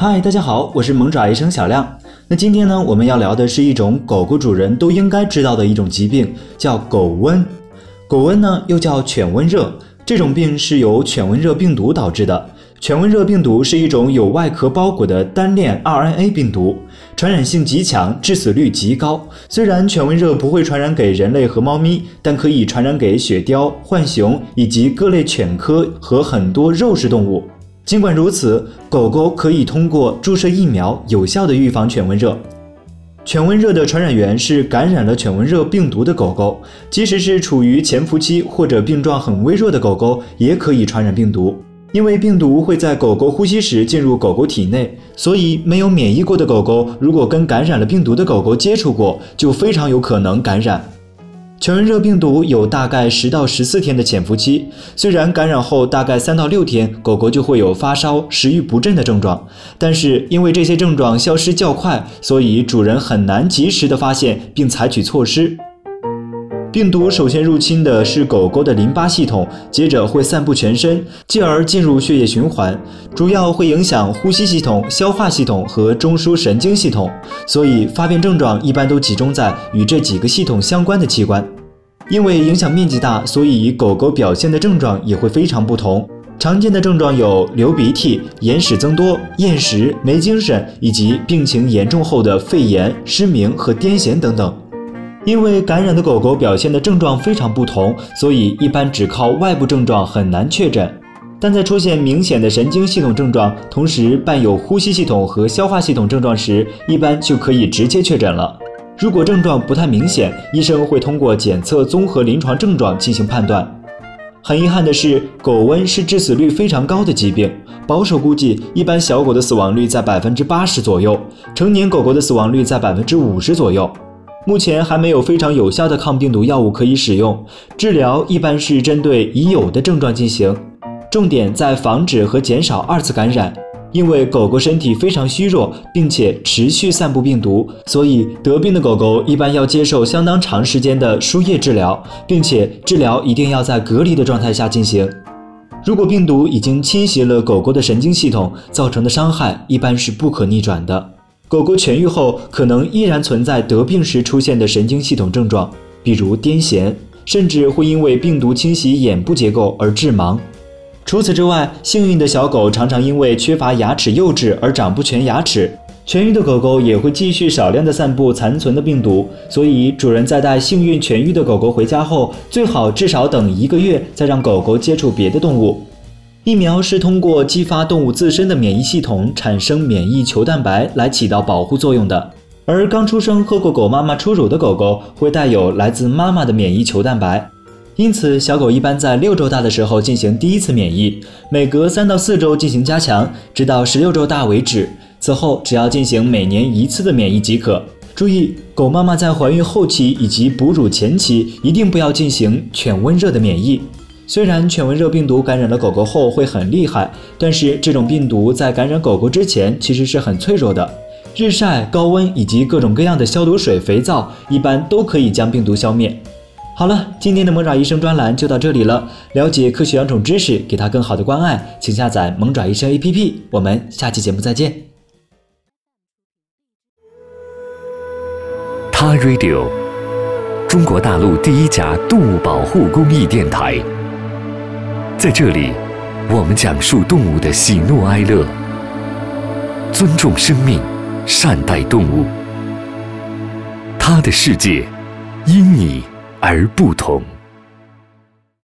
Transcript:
嗨，大家好，我是萌爪医生小亮。那今天呢，我们要聊的是一种狗狗主人都应该知道的一种疾病，叫狗瘟。狗瘟呢，又叫犬瘟热，这种病是由犬瘟热病毒导致的。犬瘟热病毒是一种有外壳包裹的单链 RNA 病毒，传染性极强，致死率极高。虽然犬瘟热不会传染给人类和猫咪，但可以传染给雪貂、浣熊以及各类犬科和很多肉食动物。尽管如此，狗狗可以通过注射疫苗有效的预防犬瘟热。犬瘟热的传染源是感染了犬瘟热病毒的狗狗，即使是处于潜伏期或者病状很微弱的狗狗，也可以传染病毒。因为病毒会在狗狗呼吸时进入狗狗体内，所以没有免疫过的狗狗，如果跟感染了病毒的狗狗接触过，就非常有可能感染。犬瘟热病毒有大概十到十四天的潜伏期，虽然感染后大概三到六天，狗狗就会有发烧、食欲不振的症状，但是因为这些症状消失较快，所以主人很难及时的发现并采取措施。病毒首先入侵的是狗狗的淋巴系统，接着会散布全身，继而进入血液循环，主要会影响呼吸系统、消化系统和中枢神经系统。所以发病症状一般都集中在与这几个系统相关的器官。因为影响面积大，所以狗狗表现的症状也会非常不同。常见的症状有流鼻涕、眼屎增多、厌食、没精神，以及病情严重后的肺炎、失明和癫痫等等。因为感染的狗狗表现的症状非常不同，所以一般只靠外部症状很难确诊。但在出现明显的神经系统症状，同时伴有呼吸系统和消化系统症状时，一般就可以直接确诊了。如果症状不太明显，医生会通过检测综合临床症状进行判断。很遗憾的是，狗瘟是致死率非常高的疾病，保守估计，一般小狗的死亡率在百分之八十左右，成年狗狗的死亡率在百分之五十左右。目前还没有非常有效的抗病毒药物可以使用，治疗一般是针对已有的症状进行，重点在防止和减少二次感染。因为狗狗身体非常虚弱，并且持续散布病毒，所以得病的狗狗一般要接受相当长时间的输液治疗，并且治疗一定要在隔离的状态下进行。如果病毒已经侵袭了狗狗的神经系统，造成的伤害一般是不可逆转的。狗狗痊愈后，可能依然存在得病时出现的神经系统症状，比如癫痫，甚至会因为病毒侵袭眼部结构而致盲。除此之外，幸运的小狗常常因为缺乏牙齿釉质而长不全牙齿，痊愈的狗狗也会继续少量的散布残存的病毒。所以，主人在带幸运痊愈的狗狗回家后，最好至少等一个月再让狗狗接触别的动物。疫苗是通过激发动物自身的免疫系统产生免疫球蛋白来起到保护作用的，而刚出生喝过狗妈妈初乳的狗狗会带有来自妈妈的免疫球蛋白，因此小狗一般在六周大的时候进行第一次免疫，每隔三到四周进行加强，直到十六周大为止。此后只要进行每年一次的免疫即可。注意，狗妈妈在怀孕后期以及哺乳前期一定不要进行犬瘟热的免疫。虽然犬瘟热病毒感染了狗狗后会很厉害，但是这种病毒在感染狗狗之前其实是很脆弱的。日晒、高温以及各种各样的消毒水、肥皂，一般都可以将病毒消灭。好了，今天的萌爪医生专栏就到这里了。了解科学养宠知识，给它更好的关爱，请下载萌爪医生 APP。我们下期节目再见。他 Radio，中国大陆第一家动物保护公益电台。在这里，我们讲述动物的喜怒哀乐，尊重生命，善待动物。它的世界因你而不同。